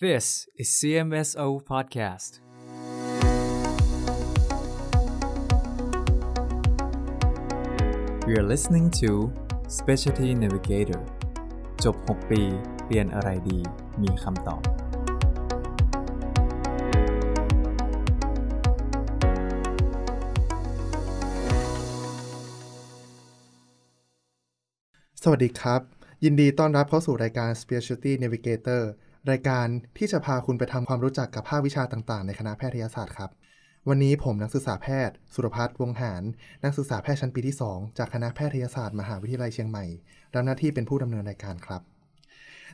This is CMSO Podcast. We are listening to Specialty Navigator จบ 6 ปี เรียนอะไรดี มีคำตอบ สวัสดีครับ ยินดีต้อนรับเข้าสู่รายการ Specialty Navigator รายการที่จะพาคุณไปทำความรู้จักกับภาควิชาต่างๆ ในคณะแพทยศาสตร์ครับ วันนี้ผมนักศึกษาแพทย์ สุรพัฒน์วงหาร นักศึกษาแพทย์ชั้นปีที่ 2 จากคณะแพทยศาสตร์มหาวิทยาลัยเชียงใหม่รับหน้าที่เป็นผู้ดำเนินรายการครับ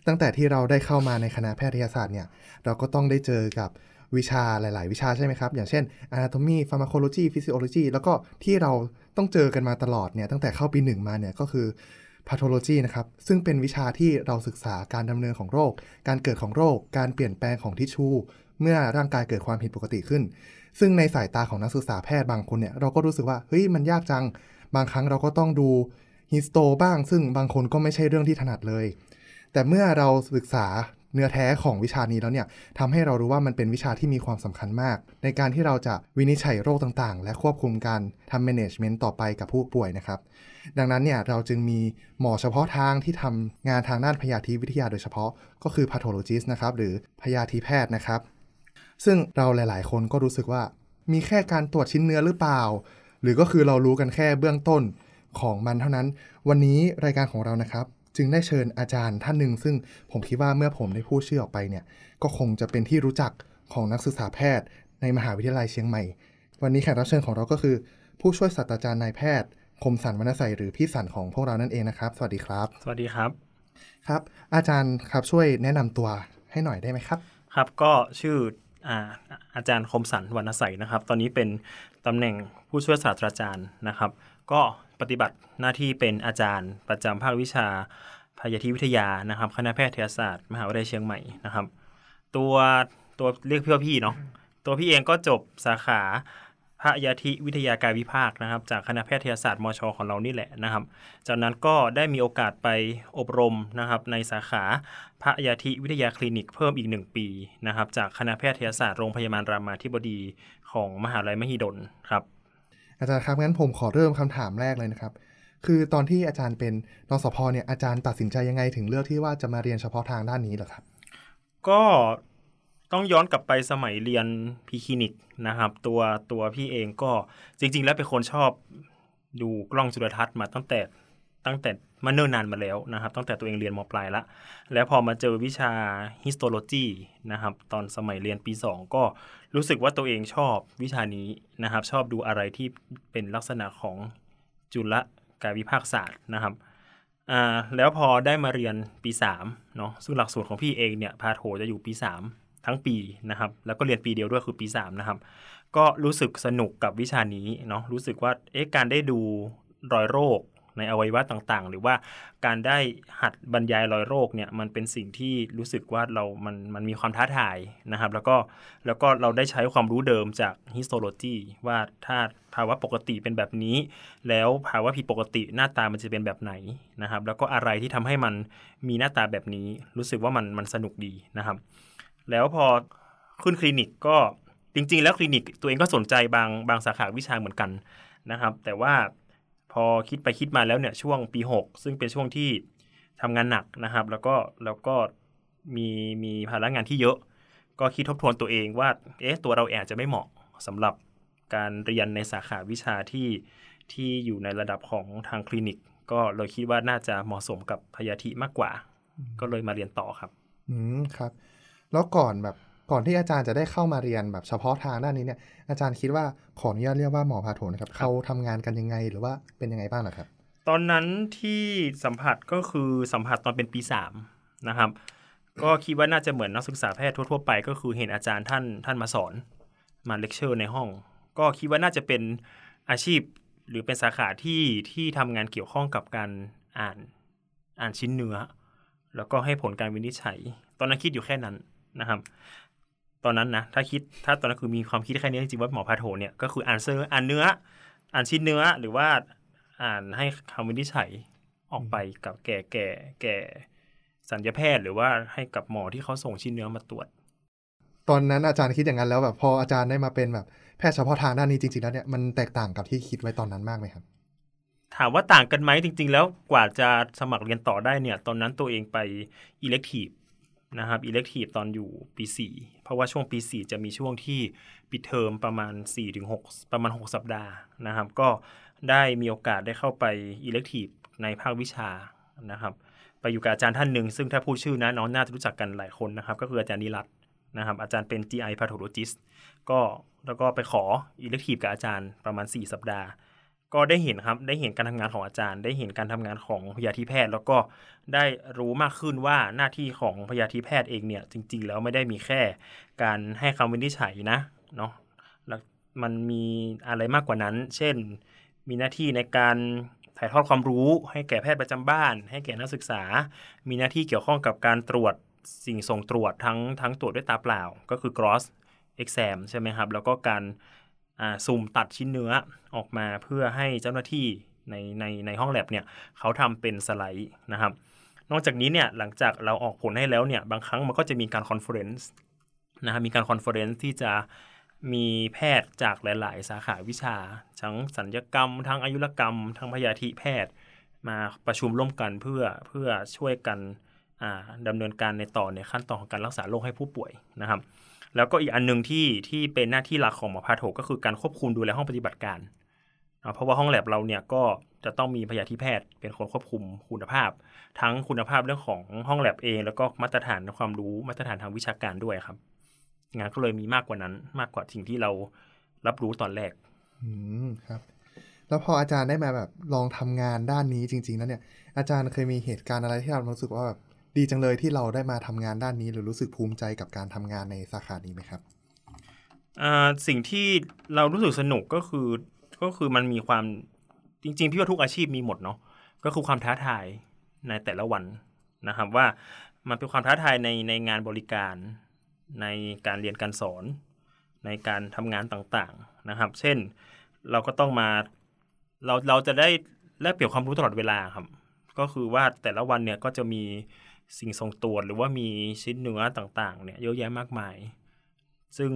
ตั้งแต่ที่เราได้เข้ามาในคณะแพทยศาสตร์เนี่ยเราก็ต้องได้เจอกับวิชาหลาย ๆ วิชาใช่ไหมครับ อย่างเช่น anatomy pharmacology physiology แล้วก็ที่เราต้องเจอกันมาตลอดเนี่ยตั้งแต่เข้าปีหนึ่งมาเนี่ยก็คือ pathology นะครับซึ่งเป็นวิชาที่เราศึกษาการดำเนินของโรค การเกิดของโรค การเปลี่ยนแปลงของทิชชู เมื่อร่างกายเกิดความผิดปกติขึ้น ซึ่งในสายตาของนักศึกษาแพทย์บางคนเนี่ยเราก็รู้สึกว่าเฮ้ยมันยากจัง บางครั้งเราก็ต้องดูฮิสโตบ้าง ซึ่งบางคนก็ไม่ใช่เรื่องที่ถนัดเลย แต่เมื่อเราศึกษา เนื้อแท้ของวิชานี้แล้วเนี่ยทำให้เรารู้ว่ามันเป็นวิชาที่มีความสำคัญมาก ในการที่เราจะวินิจฉัยโรคต่างๆ และควบคุมการทำ management ต่อไปกับผู้ป่วยนะครับ ดังนั้นเนี่ยเราจึงมีหมอเฉพาะทางที่ทำงานทางด้านพยาธิวิทยาโดยเฉพาะ ก็คือ pathologist นะครับหรือพยาธิแพทย์นะครับ ซึ่งเราหลาย ๆ คนก็รู้สึกว่า มีแค่การตรวจชิ้นเนื้อหรือเปล่า หรือก็คือเรารู้กันแค่เบื้องต้นของมันเท่านั้น วันนี้รายการของเรานะครับ จึงได้เชิญอาจารย์ท่านหนึ่งซึ่งผมคิดว่าเมื่อผมได้พูดชื่อออกไปเนี่ยก็คงจะเป็นที่รู้จักของนักศึกษาแพทย์ ในมหาวิทยาลัยเชียงใหม่ วันนี้แขกรับเชิญของเราก็คือ ผู้ช่วยศาสตราจารย์นายแพทย์ คมสันวรรณใสหรือพี่สันของพวกเรานั่นเองนะครับ สวัสดีครับ สวัสดีครับครับ อาจารย์ครับช่วยแนะนำตัวให้หน่อยได้ไหมครับ ครับก็ชื่ออาอาจารย์คมสันวรรณใสนะครับ ตอนนี้เป็นตำแหน่งผู้ช่วยศาสตราจารย์นะครับ ก็ ปฏิบัติหน้าที่เป็นอาจารย์ ประจำภาควิชาพยาธิวิทยานะครับ คณะแพทยศาสตร์ มหาวิทยาลัยเชียงใหม่นะครับ ตัวตัวเรียกพี่ว่าพี่เนาะตัวพี่เองก็จบสาขาพยาธิวิทยากายวิภาคนะครับ จากคณะแพทยศาสตร์มชของเรานี่แหละนะครับ จากนั้นก็ได้มีโอกาสไปอบรมนะครับ ในสาขาพยาธิวิทยาคลินิกเพิ่มอีกหนึ่งปีนะครับ จากคณะแพทยศาสตร์โรงพยาบาลรามาธิบดีของมหาลัยมหิดลครับ อาจารย์ครับงั้นผมขอเริ่มคำถามแรกเลยนะครับ คือตอนที่อาจารย์เป็นนสพเนี่ยอาจารย์ตัดสินใจยังไงถึงเลือกที่ว่าจะมาเรียนเฉพาะทางด้านนี้เหรอครับ ก็ต้องย้อนกลับไปสมัยเรียนพีคลินิกนะครับ ตัวตัวพี่เองก็จริง ๆ แล้วเป็นคนชอบดูกล้องจุลทรรศน์มาตั้งแต่ตั้งแต่ มาเนิ่นนานมาแล้วนะครับ ตั้งแต่ตัวเองเรียนมปลายละ แล้วพอมาเจอวิชา histology นะครับ ตอนสมัยเรียนปี 2 ก็รู้สึกว่าตัวเองชอบวิชานี้นะครับ ชอบดูอะไรที่เป็นลักษณะของจุลกายวิภาคศาสตร์นะครับอ่าแล้วพอได้มาเรียนปี3เนาะซึ่งหลักสูตรของพี่เองเนี่ยพาโถจะอยู่ปี 3 ทั้งปีนะครับ แล้วก็เรียนปีเดียวด้วยคือปี3นะครับ ก็รู้สึกสนุกกับวิชานี้เนาะรู้สึกว่าเอ๊ะการได้ดูรอยโรค ในอวัยวะต่างๆ หรือว่าการได้หัดบรรยายรอยโรคเนี่ยมันเป็นสิ่งที่รู้สึกว่าเรา มันมันมีความท้าทายนะครับ แล้วก็แล้วก็เราได้ใช้ความรู้เดิมจาก histology ว่าถ้าภาวะปกติเป็นแบบนี้ แล้วภาวะผิดปกติหน้าตามันจะเป็นแบบไหนนะครับ แล้วก็อะไรที่ทำให้มันมีหน้าตาแบบนี้ รู้สึกว่ามันมันสนุกดีนะครับ แล้วพอขึ้นคลินิกก็จริง ๆ แล้วคลินิกตัวเองก็สนใจบางบางสาขาวิชาเหมือนกันนะครับ แต่ว่า พอคิดไปคิดมาแล้วเนี่ยช่วงปี 6 ซึ่งเป็นช่วงที่ทำงานหนักนะครับ แล้วก็แล้วก็มีมีภาระงานที่เยอะ ก็คิดทบทวนตัวเองว่าเอ๊ะตัวเราอาจจะไม่เหมาะสำหรับการเรียนในสาขาวิชาที่ที่อยู่ในระดับของทางคลินิก ก็เลยคิดว่าน่าจะเหมาะสมกับพยาธิมากกว่า ก็เลยมาเรียนต่อครับ อืมครับ แล้วก่อนแบบ ก่อนที่อาจารย์จะได้เข้ามาเรียนแบบเฉพาะทางด้านนี้เนี่ย อาจารย์คิดว่าขออนุญาตเรียกว่าหมอพาโถนะครับเขาทำงานกันยังไงหรือว่าเป็นยังไงบ้างล่ะครับ ตอนนั้นที่สัมผัสก็คือสัมผัสตอนเป็นปีสามนะครับ ก็คิดว่าน่าจะเหมือนนักศึกษาแพทย์ทั่วๆไป ก็คือเห็นอาจารย์ท่านท่านมาสอนมาเลคเชอร์ในห้อง ก็คิดว่าน่าจะเป็นอาชีพหรือเป็นสาขาที่ที่ทำงานเกี่ยวข้องกับการอ่านอ่านชิ้นเนื้อ แล้วก็ให้ผลการวินิจฉัย ตอนนั้นคิดอยู่แค่นั้นนะครับ ตอนนั้นนะถ้าคิดถ้าตอนนั้นคือมีความคิดแค่นี้จริงๆว่าหมอ patho เนี่ยก็คืออ่านเซลล์อ่านเนื้อ อ่านชิ้นเนื้อหรือว่าอ่านให้คำวินิจฉัยออกไปกับแก่แก่แก่สัญญาแพทย์หรือว่าให้กับหมอที่เขาส่งชิ้นเนื้อมาตรวจ ตอนนั้นอาจารย์คิดอย่างนั้นแล้วแบบพออาจารย์ได้มาเป็นแบบแพทย์เฉพาะทางด้านนี้จริงๆแล้วเนี่ยมันแตกต่างกับที่คิดไว้ตอนนั้นมากไหมครับ ถามว่าต่างกันไหมจริง ๆ แล้วกว่าจะสมัครเรียนต่อได้เนี่ย ตอนนั้นตัวเองไป elective นะครับ elective ตอนอยู่ปี4 เพราะว่าช่วงปี 4 จะมีช่วงที่ปิดเทอมประมาณ 4-6 ประมาณ 6 สัปดาห์นะครับ ก็ได้มีโอกาสได้เข้าไป elective ในภาควิชานะครับ ไปอยู่กับอาจารย์ท่านหนึ่ง ซึ่งถ้าพูดชื่อนะน้องน่าจะรู้จักกันหลายคนนะครับ ก็คืออาจารย์นิรัตนะครับ อาจารย์เป็น GI pathologist ก็แล้วก็ไปขอ elective กับอาจารย์ประมาณ 4 สัปดาห์ ก็ได้เห็นครับได้เห็นการทำงานของอาจารย์ ได้เห็นการทำงานของพยาธิแพทย์ แล้วก็ได้รู้มากขึ้นว่าหน้าที่ของพยาธิแพทย์เองเนี่ยจริง ๆ แล้วไม่ได้มีแค่การให้คำวินิจฉัยนะเนาะแล้วมันมีอะไรมากกว่านั้น เช่น มีหน้าที่ในการถ่ายทอดความรู้ ให้แก่แพทย์ประจำบ้าน ให้แก่นักศึกษา มีหน้าที่เกี่ยวข้องกับการตรวจสิ่งส่งตรวจทั้งทั้งตรวจด้วยตาเปล่า ก็คือ gross exam ใช่ไหมครับ แล้วก็การ สุ่มตัดชิ้นเนื้อออกมาเพื่อให้เจ้าหน้าที่ในในในห้องแลบเนี่ยเขาทำเป็นสไลด์นะครับ นอกจากนี้เนี่ยหลังจากเราออกผลให้แล้วเนี่ยบางครั้งมันก็จะมีการ conference นะครับมีการ conference ที่จะมีแพทย์จากหลาย ๆ สาขาวิชา ทั้งศัลยกรรม ทั้งอายุรกรรม ทั้งพยาธิแพทย์ มาประชุมร่วมกันเพื่อเพื่อช่วยกันดำเนินการในต่อในขั้นตอนของการรักษาโรคให้ผู้ป่วยนะครับ แล้วก็อีกอันหนึ่งที่ที่เป็นหน้าที่หลักของหมอ patho ก็คือการควบคุมดูแลห้องปฏิบัติการเพราะว่าห้องแลบเราเนี่ยก็จะต้องมีพยาธิแพทย์เป็นคนควบคุมคุณภาพ ทั้งคุณภาพเรื่องของห้องแลบเอง แล้วก็มาตรฐานความรู้มาตรฐานทางวิชาการด้วยครับ งานก็เลยมีมากกว่านั้นมากกว่าสิ่งที่เรารับรู้ตอนแรก อืมครับ แล้วพออาจารย์ได้มาแบบลองทำงานด้านนี้จริง ๆ แล้วเนี่ย อาจารย์เคยมีเหตุการณ์อะไรที่เรารู้สึกว่าแบบ ดีจังเลยที่เราได้มาทำงานด้านนี้ หรือรู้สึกภูมิใจกับการทำงานในสาขานี้ไหมครับสิ่งที่เรารู้สึกสนุกก็คือก็คือมันมีความจริง ๆ พี่ว่าทุกอาชีพมีหมดเนาะก็คือความท้าทายในแต่ละวันนะครับว่ามันเป็นความท้าทายในในงานบริการ ในการเรียนการสอน ในการทำงานต่างๆนะครับ เช่นเราก็ต้องมาเราเราจะได้แลกเปลี่ยนความรู้ตลอดเวลาครับ ก็คือว่าแต่ละวันเนี่ยก็จะมี สิ่งส่งตรวจหรือว่ามีชิ้นเนื้อต่างๆ เนี่ยเยอะแยะมากมาย ซึ่ง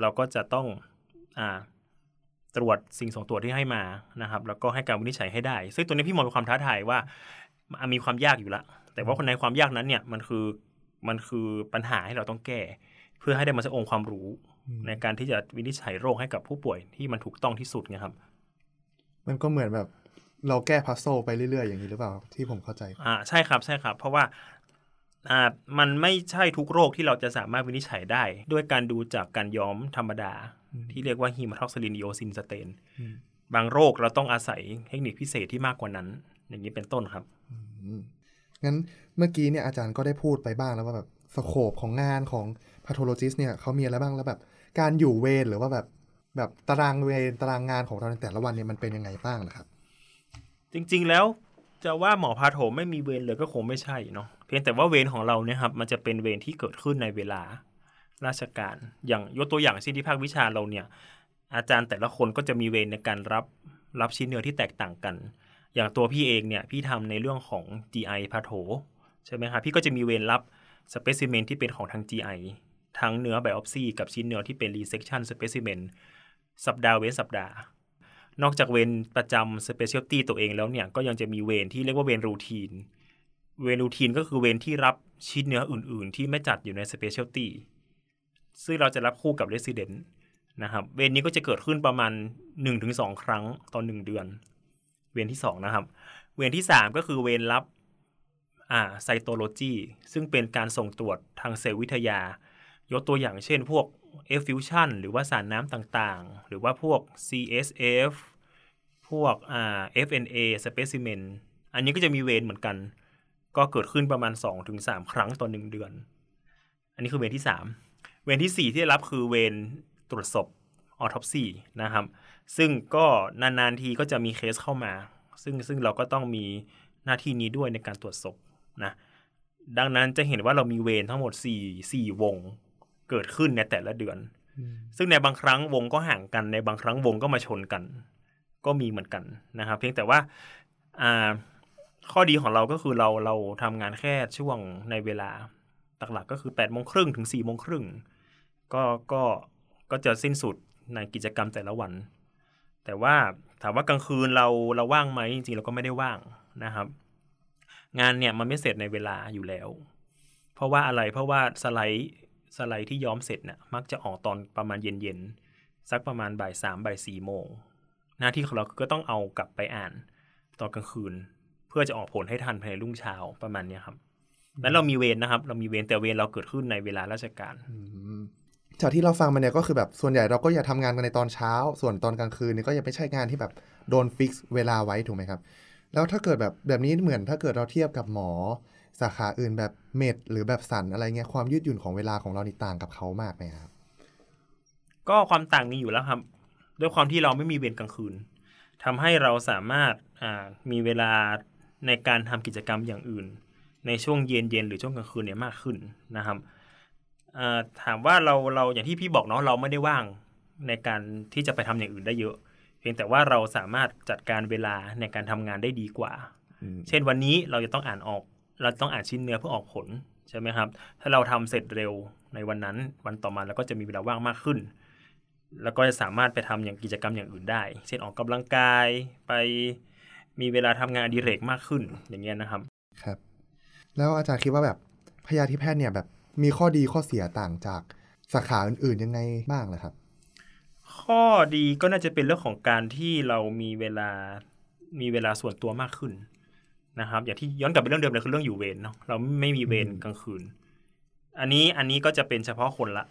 เราก็จะต้องอ่าตรวจสิ่งส่งตรวจที่ให้มานะครับ แล้วก็ให้การวินิจฉัยให้ได้ ซึ่งตัวนี้พี่มองเป็นความท้าทายว่ามีความยากอยู่ละ แต่ว่าคนในความยากนั้นเนี่ยมันคือมันคือปัญหาให้เราต้องแก้ เพื่อให้ได้มาสักองค์ความรู้ ในการที่จะวินิจฉัยโรคให้กับผู้ป่วยที่มันถูกต้องที่สุดไงครับ มันก็เหมือนแบบเราแก้พัซโซไปเรื่อยๆอย่างนี้หรือเปล่าที่ผมเข้อ่าใช่ อ่าใช่ครับใช่ครับ เพราะว่า อ่ามันไม่ใช่ทุกโรคที่เราจะสามารถวินิจฉัยได้ ด้วยการดูจากการย้อมธรรมดา ที่เรียกว่า hematoxylin eosin stain บางโรคเราต้องอาศัยเทคนิคพิเศษที่มากกว่านั้น อย่างนี้เป็นต้นครับงั้นเมื่อกี้เนี่ยอาจารย์ก็ได้พูดไปบ้างแล้วว่าแบบ scope ของงานของ pathologist เนี่ยเขามีอะไรบ้างแล้วแบบ การอยู่เวรหรือว่าแบบแบบตารางเวรตารางงานของเราในแต่ละวันเนี่ยมันเป็นยังไงบ้างนะครับ จริง ๆ แล้ว จะว่าหมอ patho ไม่มีเวรเลยก็คงไม่ใช่เนาะเพียงแต่ว่าเวรของเราเนี่ยครับมันจะเป็นเวรที่เกิดขึ้นในเวลาราชการ อย่างยกตัวอย่างเช่นที่ภาควิชาเราเนี่ย อาจารย์แต่ละคนก็จะมีเวรในการรับรับชิ้นเนื้อที่แตกต่างกัน อย่างตัวพี่เองเนี่ยพี่ทำในเรื่องของ GI patho ใช่ไหมครับพี่ก็จะมีเวรรับ specimen ที่เป็นของทาง GI ทั้งเนื้อ biopsy กับชิ้นเนื้อที่เป็น resection specimenสัปดาห์เว้นสัปดาห์ นอกจากเวรประจำ specialty ตัวเองแล้วเนี่ยก็ยังจะมีเวรที่เรียกว่าเวร routine เวร routine ก็คือเวรที่รับชิ้นเนื้ออื่น ๆ ที่ไม่จัดอยู่ใน specialty ซึ่งเราจะรับคู่กับ resident นะครับ เวรนี้ก็จะเกิดขึ้นประมาณ 1-2 ครั้งต่อ1เดือน เวรที่ 2 นะครับ เวรที่ 3 ก็คือเวรรับอ่า cytology ซึ่งเป็นการส่งตรวจทางเซลล์วิทยา ยกตัวอย่างเช่นพวก effusion หรือว่าสารน้ำต่างๆ หรือว่าพวก CSF พวกอ่า FNA specimen อันนี้ก็จะมีเวรเหมือนกัน ก็เกิดขึ้นประมาณ 2-3 ครั้งต่อ1เดือน อันนี้คือเวรที่ 3 เวรที่ 4 ที่ได้รับคือเวรตรวจศพ autopsy นะครับ ซึ่งก็นาน ๆ ทีก็จะมีเคสเข้ามา ซึ่งซึ่งเราก็ต้องมีหน้าที่นี้ด้วยในการตรวจศพนะ ดังนั้นจะเห็นว่าเรามีเวรทั้งหมด 4 4 วง เกิดขึ้นในแต่ละเดือน ซึ่งในบางครั้งวงก็ห่างกัน ในบางครั้งวงก็มาชนกัน ก็มีเหมือนกันนะครับ เพียงแต่ว่าข้อดีของเราก็คือเราเราทำงานแค่ช่วงในเวลาหลักๆก็คือ8ปดโมงครึ่งถึง4ี่โมงครึ่งก็ก็ก็จะสิ้นสุดในกิจกรรมแต่ละวัน แต่ว่าถามว่ากลางคืนเราเราว่างไหมจริงๆเราก็ไม่ได้ว่างนะครับ งานเนี่ยมันไม่เสร็จในเวลาอยู่แล้ว เพราะว่าอะไรเพราะว่าสไลด์ สไลด์ที่ย้อมเสร็จเนี่ยมักจะออกตอนประมาณเย็นๆสักประมาณบ่ายสามบ่ายสี่โมง หน้าที่ของเราก็ต้องเอากลับไปอ่านตอนกลางคืน เพื่อจะออกผลให้ทันภายในรุ่งเช้าประมาณเนี้ยครับแล้วเรามีเวรนะครับ เรามีเวรแต่เวรเราเกิดขึ้นในเวลาราชการจากที่เราฟังมาเนี่ยก็คือแบบส่วนใหญ่เราก็อยากทำงานกันในตอนเช้า ส่วนตอนกลางคืนนี่ก็ยังไม่ใช่งานที่แบบโดนฟิกซ์เวลาไว้ถูกไหมครับ แล้วถ้าเกิดแบบแบบนี้เหมือนถ้าเกิดเราเทียบกับหมอ สาขาอื่นแบบเมดหรือแบบสันอะไรเงี้ยความยืดหยุ่นของเวลาของเรานี่ต่างกับเขามากไหมครับ ก็ความต่างมีอยู่แล้วครับ ด้วยความที่เราไม่มีเวรกลางคืนทำให้เราสามารถมีเวลาในการทำกิจกรรมอย่างอื่น ในช่วงเย็นเย็นหรือช่วงกลางคืนเนี่ยมากขึ้นนะครับถามว่าเราเราอย่างที่พี่บอกเนาะเราไม่ได้ว่างในการที่จะไปทำอย่างอื่นได้เยอะ เพียงแต่ว่าเราสามารถจัดการเวลาในการทำงานได้ดีกว่า เช่นวันนี้เราจะต้องอ่านออก เราต้องอ่านชิ้นเนื้อเพื่อออกผลใช่ไหมครับ ถ้าเราทำเสร็จเร็วในวันนั้น วันต่อมาเราก็จะมีเวลาว่างมากขึ้น แล้วก็จะสามารถไปทำอย่างกิจกรรมอย่างอื่นได้ เช่นออกกำลังกายไปมีเวลาทำงานอดิเรกมากขึ้นอย่างเงี้ยนะครับครับ แล้วอาจารย์คิดว่าแบบพยาธิแพทย์เนี่ยแบบมีข้อดีข้อเสียต่างจากสาขาอื่นๆยังไงบ้างเลยครับ ข้อดีก็น่าจะเป็นเรื่องของการที่เรามีเวลามีเวลาส่วนตัวมากขึ้น นะครับ อย่างที่ย้อนกลับไปเรื่องเดิมเลยคือเรื่องอยู่เวรเนาะเราไม่มีเวรกลางคืน อันนี้อันนี้ก็จะเป็นเฉพาะคนละ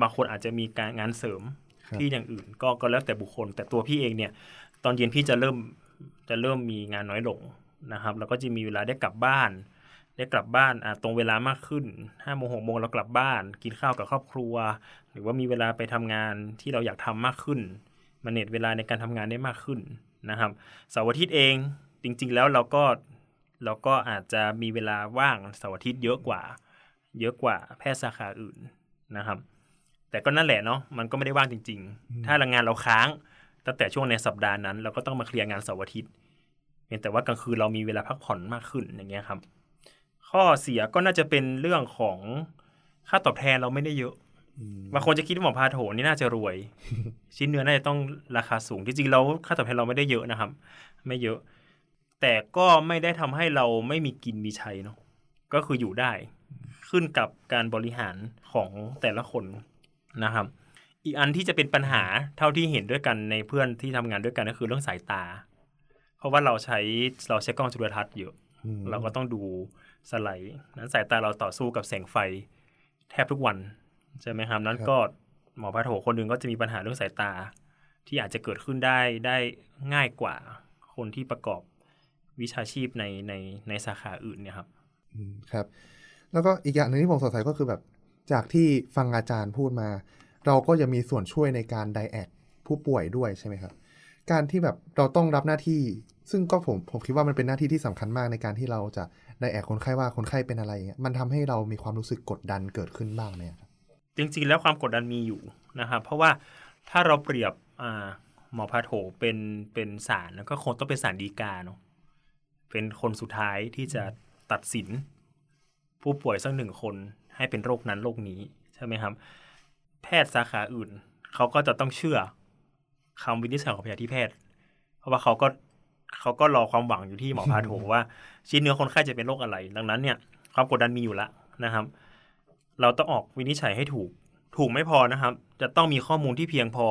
บางคนอาจจะมีการงานเสริมที่อย่างอื่น ก็ก็แล้วแต่บุคคล แต่ตัวพี่เองเนี่ย ตอนเย็นพี่จะเริ่มจะเริ่มมีงานน้อยลงนะครับ แล้วก็จะมีเวลาได้กลับบ้าน ได้กลับบ้านอ่าตรงเวลามากขึ้นห้าโมงหกโมงเรากลับบ้าน กินข้าวกับครอบครัว หรือว่ามีเวลาไปทำงานที่เราอยากทำมากขึ้นมาเน็ตเวลาในการทำงานได้มากขึ้นนะครับเสาร์อาทิตย์เองจริง ๆ แล้วเราก็ เราก็อาจจะมีเวลาว่างเสาร์อาทิตย์เยอะกว่า เยอะกว่าแพทย์สาขาอื่นนะครับ แต่ก็นั่นแหละเนาะมันก็ไม่ได้ว่างจริง ๆ ถ้าแรงงานเราค้างตั้งแต่ช่วงในสัปดาห์นั้น เราก็ต้องมาเคลียร์งานเสาร์อาทิตย์เพียงแต่ว่ากลางคืนเรามีเวลาพักผ่อนมากขึ้นอย่างเงี้ยครับ ข้อเสียก็น่าจะเป็นเรื่องของค่าตอบแทนเราไม่ได้เยอะบางคนจะคิดว่าหมอพาโถนี่น่าจะรวย ชิ้นเนื้อน่าจะต้องราคาสูงจริงๆเราค่าตอบแทนเราไม่ได้เยอะนะครับ ไม่เยอะ แต่ก็ไม่ได้ทำให้เราไม่มีกินมีใช้เนาะก็คืออยู่ได้ ขึ้นกับการบริหารของแต่ละคนนะครับ อีกอันที่จะเป็นปัญหาเท่าที่เห็นด้วยกันในเพื่อนที่ทำงานด้วยกันก็คือเรื่องสายตา เพราะว่าเราใช้เราใช้กล้องจุลทรรศน์เยอะเราก็ต้องดูสไลด์นั้นสายตาเราต่อสู้กับแสงไฟแทบทุกวันใช่ไหมครับนั้นก็หมอพาโถคนหนึ่งก็จะมีปัญหาเรื่องสายตา ที่อาจจะเกิดขึ้นได้ได้ง่ายกว่าคนที่ประกอบ วิชาชีพในในในสาขาอื่นเนี่ยครับครับ แล้วก็อีกอย่างนึงที่ผมสงสัยก็คือแบบจากที่ฟังอาจารย์พูดมา เราก็จะมีส่วนช่วยในการไดแอดผู้ป่วยด้วยใช่ไหมครับ การที่แบบเราต้องรับหน้าที่ ซึ่งก็ผมผมคิดว่ามันเป็นหน้าที่ที่สำคัญมากในการที่เราจะไดแอกคนไข้ว่าคนไข้เป็นอะไรเงี้ยมันทำให้เรามีความรู้สึกกดดันเกิดขึ้นบ้างไหมครับจริงๆแล้วความกดดันมีอยู่นะครับ เพราะว่าถ้าเราเปรียบหมอพาโถเป็นเป็นสารแล้วก็คงต้องเป็นสารดีกาเนาะ เป็นคนสุดท้ายที่จะตัดสิน ผู้ป่วยสักหนึ่งคนให้เป็นโรคนั้นโรคนี้ใช่ไหมครับ แพทย์สาขาอื่น เขาก็จะต้องเชื่อคำวินิจฉัยของพยาธิแพทย์ เพราะว่าเขาก็เขาก็รอความหวังอยู่ที่หมอพาโถว่าชิ้นเนื้อคนไข้จะเป็นโรคอะไร ดังนั้นเนี่ย ความกดดันมีอยู่แล้วนะครับ เราต้องออกวินิจฉัยให้ถูก ถูกไม่พอนะครับ จะต้องมีข้อมูลที่เพียงพอ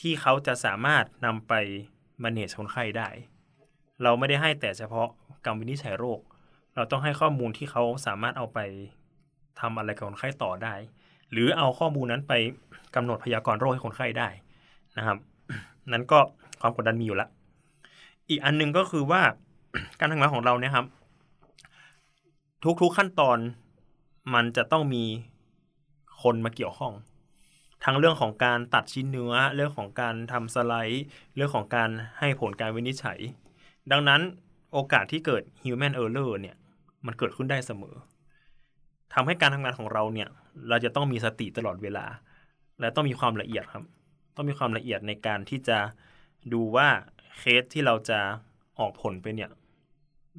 ที่เขาจะสามารถนำไปมาเนจคนไข้ได้ เราไม่ได้ให้แต่เฉพาะการวินิจฉัยโรค เราต้องให้ข้อมูลที่เขาสามารถเอาไปทำอะไรกับคนไข้ต่อได้ หรือเอาข้อมูลนั้นไปกำหนดพยากรณ์โรคให้คนไข้ได้นะครับ นั้นก็ความกดดันมีอยู่ล้วอีกอันนึงก็คือว่าการทำงานของเราเนี่ยครับ ทุกๆขั้นตอนมันจะต้องมีคนมาเกี่ยวข้อง ทั้งเรื่องของการตัดชิ้นเนื้อ เรื่องของการทำสไลด์ เรื่องของการให้ผลการวินิจฉัย ดังนั้นโอกาสที่เกิด human error เนี่ยมันเกิดขึ้นได้เสมอทำให้การทำงานของเราเนี่ย เราจะต้องมีสติตลอดเวลา และต้องมีความละเอียดครับ ต้องมีความละเอียดในการที่จะดูว่าเคสที่เราจะออกผลไปเนี่ย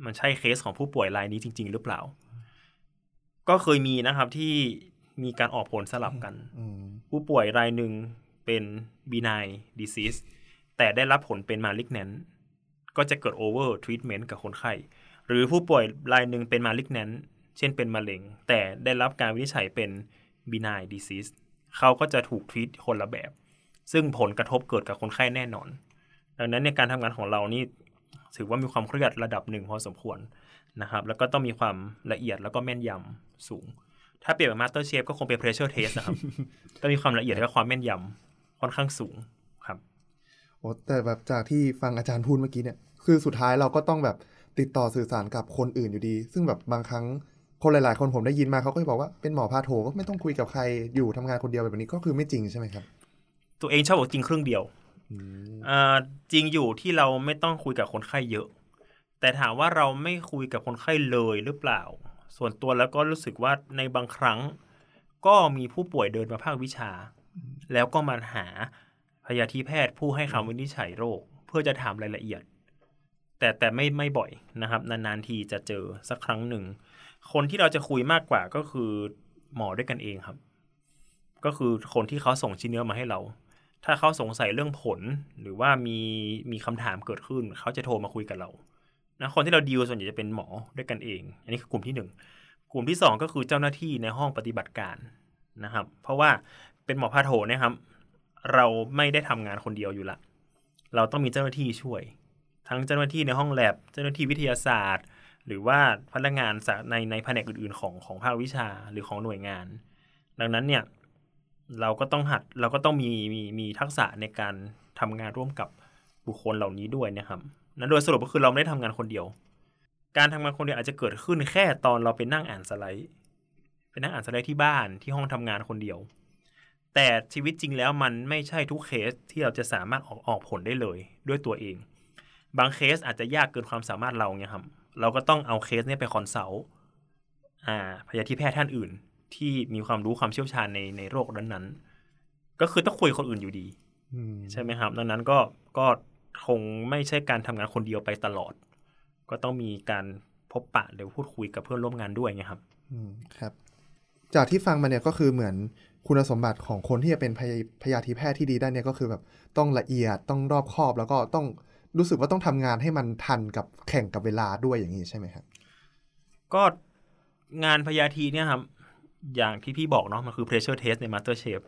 มันใช่เคสของผู้ป่วยรายนี้จริง ๆ หรือเปล่า ก็เคยมีนะครับที่มีการออกผลสลับกันอืมผู้ป่วยรายหนึ่งเป็น benign disease แต่ได้รับผลเป็น malignant ก็จะเกิด over treatment กับคนไข้ หรือผู้ป่วยรายหนึ่งเป็น malignant เช่นเป็นมะเร็ง แต่ได้รับการวินิจฉัยเป็น benign disease เขาก็จะถูกทรีตคนละแบบ ซึ่งผลกระทบเกิดกับคนไข้แน่นอน ดังนั้นในการทำงานของเรานี่ถือว่ามีความเครียดระดับหนึ่งพอสมควรนะครับ แล้วก็ต้องมีความละเอียดแล้วก็แม่นยำสูง ถ้าเปรียบกับ Master Chef ก็คงเป็น pressure test นะครับก็มีความละเอียดและความแม่นยำค่อนข้างสูงครับโอ้แต่แบบจากที่ฟังอาจารย์พูดเมื่อกี้เนี่ยคือสุดท้ายเราก็ต้องแบบติดต่อสื่อสารกับคนอื่นอยู่ดี ซึ่งแบบบางครั้งคนหลาย ๆ คนผมได้ยินมาเขาก็จะบอกว่าเป็นหมอพาโถก็ไม่ต้องคุยกับใครอยู่ทำงานคนเดียวแบบนี้ก็คือไม่จริงใช่ไหมครับ ตัวเองชอบบอกจริงครึ่งเดียวอ่าจริงอยู่ที่เราไม่ต้องคุยกับคนไข้เยอะ แต่ถามว่าเราไม่คุยกับคนไข้เลยหรือเปล่า ส่วนตัวแล้วก็รู้สึกว่าในบางครั้ง ก็มีผู้ป่วยเดินมาภาควิชา แล้วก็มาหา พยาธิแพทย์ผู้ให้คำวินิจฉัยโรค เพื่อจะถามรายละเอียด แต่แต่ไม่ไม่บ่อยนะครับ นานๆทีจะเจอสักครั้งหนึ่ง คนที่เราจะคุยมากกว่าก็คือหมอด้วยกันเองครับ ก็คือคนที่เขาส่งชิ้นเนื้อมาให้เรา ถ้าเขาสงสัยเรื่องผลหรือว่ามีมีคำถามเกิดขึ้น เขาจะโทรมาคุยกับเรานะคนที่เราดีลส่วนใหญ่จะเป็นหมอด้วยกันเอง อันนี้คือกลุ่มที่หนึ่งกลุ่มที่สองก็คือเจ้าหน้าที่ในห้องปฏิบัติการนะครับ เพราะว่าเป็นหมอพาโถเนะครับ เราไม่ได้ทำงานคนเดียวอยู่ละ เราต้องมีเจ้าหน้าที่ช่วย ทั้งเจ้าหน้าที่ในห้องแลบ เจ้าหน้าที่วิทยาศาสตร์ หรือว่าพนักงานในในแผนกอื่นๆ ของของภาควิชาหรือของหน่วยงาน ดังนั้นเนี่ยเราก็ต้องหัดเราก็ต้องมีมีมีทักษะในการทำงานร่วมกับบุคคลเหล่านี้ด้วยนะครับนั้นโดยสรุปก็คือเราไม่ได้ทำงานคนเดียว การทำงานคนเดียวอาจจะเกิดขึ้นแค่ตอนเราไปนั่งอ่านสไลด์ไปนั่งอ่านสไลด์ที่บ้านที่ห้องทำงานคนเดียว แต่ชีวิตจริงแล้วมันไม่ใช่ทุกเคสที่เราจะสามารถออกออกผลได้เลยด้วยตัวเอง บางเคสอาจจะยากเกินความสามารถเราเนี่ยครับ เราก็ต้องเอาเคสเนี้ไปคอนซัลท์อ่าพยาธิแพทย์ท่านอื่น ที่มีความรู้ความเชี่ยวชาญในในโรคนั้นๆ ก็คือต้องคุยกับคนอื่นอยู่ดีอืมใช่ไหมครับ ดังนั้นก็ก็คงไม่ใช่การทำงานคนเดียวไปตลอด ก็ต้องมีการพบปะหรือพูดคุยกับเพื่อนร่วมงานด้วยไงครับ อืมครับ จากที่ฟังมาเนี่ยก็คือเหมือนคุณสมบัติของคนที่จะเป็นพยพยาธิแพทย์ที่ดีได้เนี่ยก็คือแบบต้องละเอียดต้องรอบคอบ แล้วก็ต้องรู้สึกว่าต้องทำงานให้มันทันกับแข่งกับเวลาด้วยอย่างนี้ใช่ไหมครับก็งานพยาธิเนี่ยครับอย่างที่พี่บอกเนาะมันคือ pressure test ใน master chef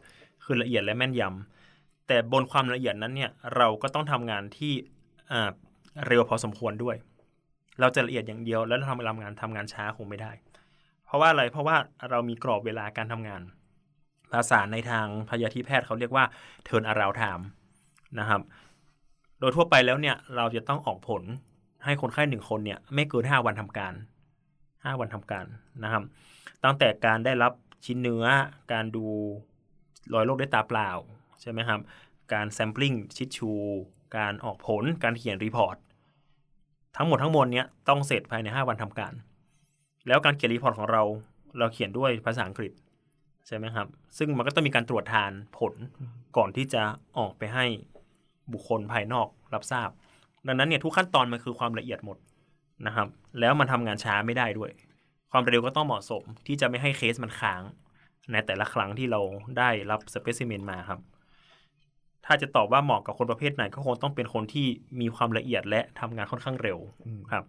คือละเอียดและแม่นยำแต่บนความละเอียดนั้นเนี่ยเราก็ต้องทำงานที่เร็วพอสมควรด้วย เราจะละเอียดอย่างเดียวแล้วทำงานทำงานช้าคงไม่ได้ เพราะว่าอะไรเพราะว่าเรามีกรอบเวลาการทำงาน ภาษาในทางพยาธิแพทย์เขาเรียกว่า turn around time นะครับ โดยทั่วไปแล้วเนี่ยเราจะต้องออกผลให้คนไข้หนึ่งคนเนี่ยไม่เกินห้าวันทำการห้าวันทำการนะครับ ตั้งแต่การได้รับชิ้นเนื้อ การดูรอยโรคด้วยตาเปล่าใช่ไหมครับ การ sampling tissue การออกผล การเขียน report ทั้งหมดทั้งมวลเนี้ยต้องเสร็จภายใน 5 วันทำการ แล้วการเขียน report ของเรา เราเขียนด้วยภาษาอังกฤษใช่ไหมครับ ซึ่งมันก็ต้องมีการตรวจทานผลก่อนที่จะออกไปให้บุคคลภายนอกรับทราบ ดังนั้นเนี่ยทุกขั้นตอนมันคือความละเอียดหมดนะครับ แล้วมันทำงานช้าไม่ได้ด้วย ความเร็วก็ต้องเหมาะสมที่จะไม่ให้เคสมันค้าง ในแต่ละครั้งที่เราได้รับสเปซิเมนมาครับ ถ้าจะตอบว่าเหมาะกับคนประเภทไหนก็คงต้องเป็นคนที่มีความละเอียดและทำงานค่อนข้างเร็วอืมครับ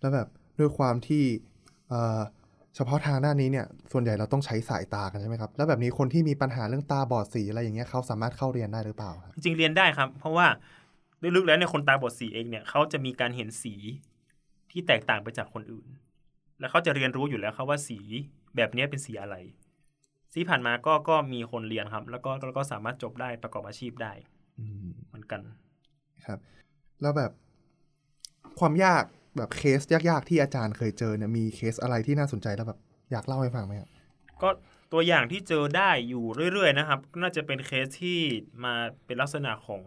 แล้วแบบด้วยความที่ เอ่อเฉพาะทางด้านนี้เนี่ยส่วนใหญ่เราต้องใช้สายตากันใช่ไหมครับ แล้วแบบนี้คนที่มีปัญหาเรื่องตาบอดสีอะไรอย่างเงี้ยเขาสามารถเข้าเรียนได้หรือเปล่าครับจริงๆเรียนได้ครับ เพราะว่าลึกๆแล้วเนี่ยคนตาบอดสีเองเนี่ยเขาจะมีการเห็นสีที่แตกต่างไปจากคนอื่น แล้วเขาจะเรียนรู้อยู่แล้วครับว่าสีแบบเนี้ยเป็นสีอะไรที่ผ่านมาก็ก็มีคนเรียนครับ แล้วก็แล้วก็สามารถจบได้ประกอบอาชีพได้อืมเหมือนกัน ครับ แล้วแบบความยาก แบบเคสยากๆที่อาจารย์เคยเจอเนี่ยมีเคสอะไรที่น่าสนใจแล้วแบบอยากเล่าให้ฟังไหมครับก็ตัวอย่างที่เจอได้อยู่เรื่อยๆนะครับ น่าจะเป็นเคสที่มาเป็นลักษณะของ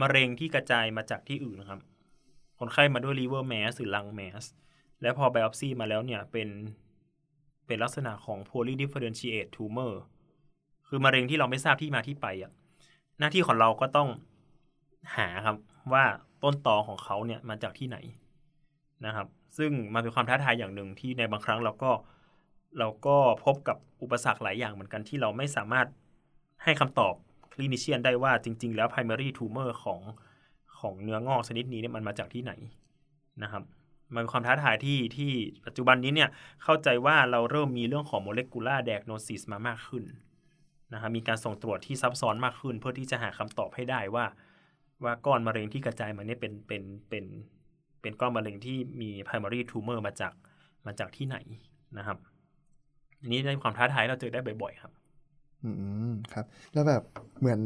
มะเร็งที่กระจายมาจากที่อื่นนะครับ คนไข้มาด้วย liver mass หรือ lung mass แล้วพอ biopsy มาแล้วเนี่ยเป็นเป็นลักษณะของ polydifferentiate tumor คือมะเร็งที่เราไม่ทราบที่มาที่ไปอะหน้าที่ของเราก็ต้องหาครับว่าต้นตอของเขาเนี่ยมาจากที่ไหน นะครับ ซึ่งมันเป็นความท้าทายอย่างหนึ่งที่ในบางครั้งเราก็เราก็พบกับอุปสรรคหลายอย่างเหมือนกันที่เราไม่สามารถให้คำตอบคลินิเชียนได้ว่าจริง ๆ แล้ว primary tumor ของของเนื้องอกชนิดนี้เนี่ยมันมาจากที่ไหนนะครับ มันเป็นความท้าทายที่ที่ปัจจุบันนี้เนี่ยเข้าใจว่าเราเริ่มมีเรื่องของ molecular diagnosis มามากขึ้นนะครับมีการส่งตรวจที่ซับซ้อนมากขึ้น เพื่อที่จะหาคำตอบให้ได้ว่า ว่าก้อนมะเร็งที่กระจายมาเนี่ยเป็นเป็นเป็น เป็นก้อนมะเร็งที่มี primary tumor มาจากมาจากที่ไหนนะครับอันนี้ในความท้าทายเราเจอได้บ่อยๆครับ อืมครับ แล้วแบบเหมือน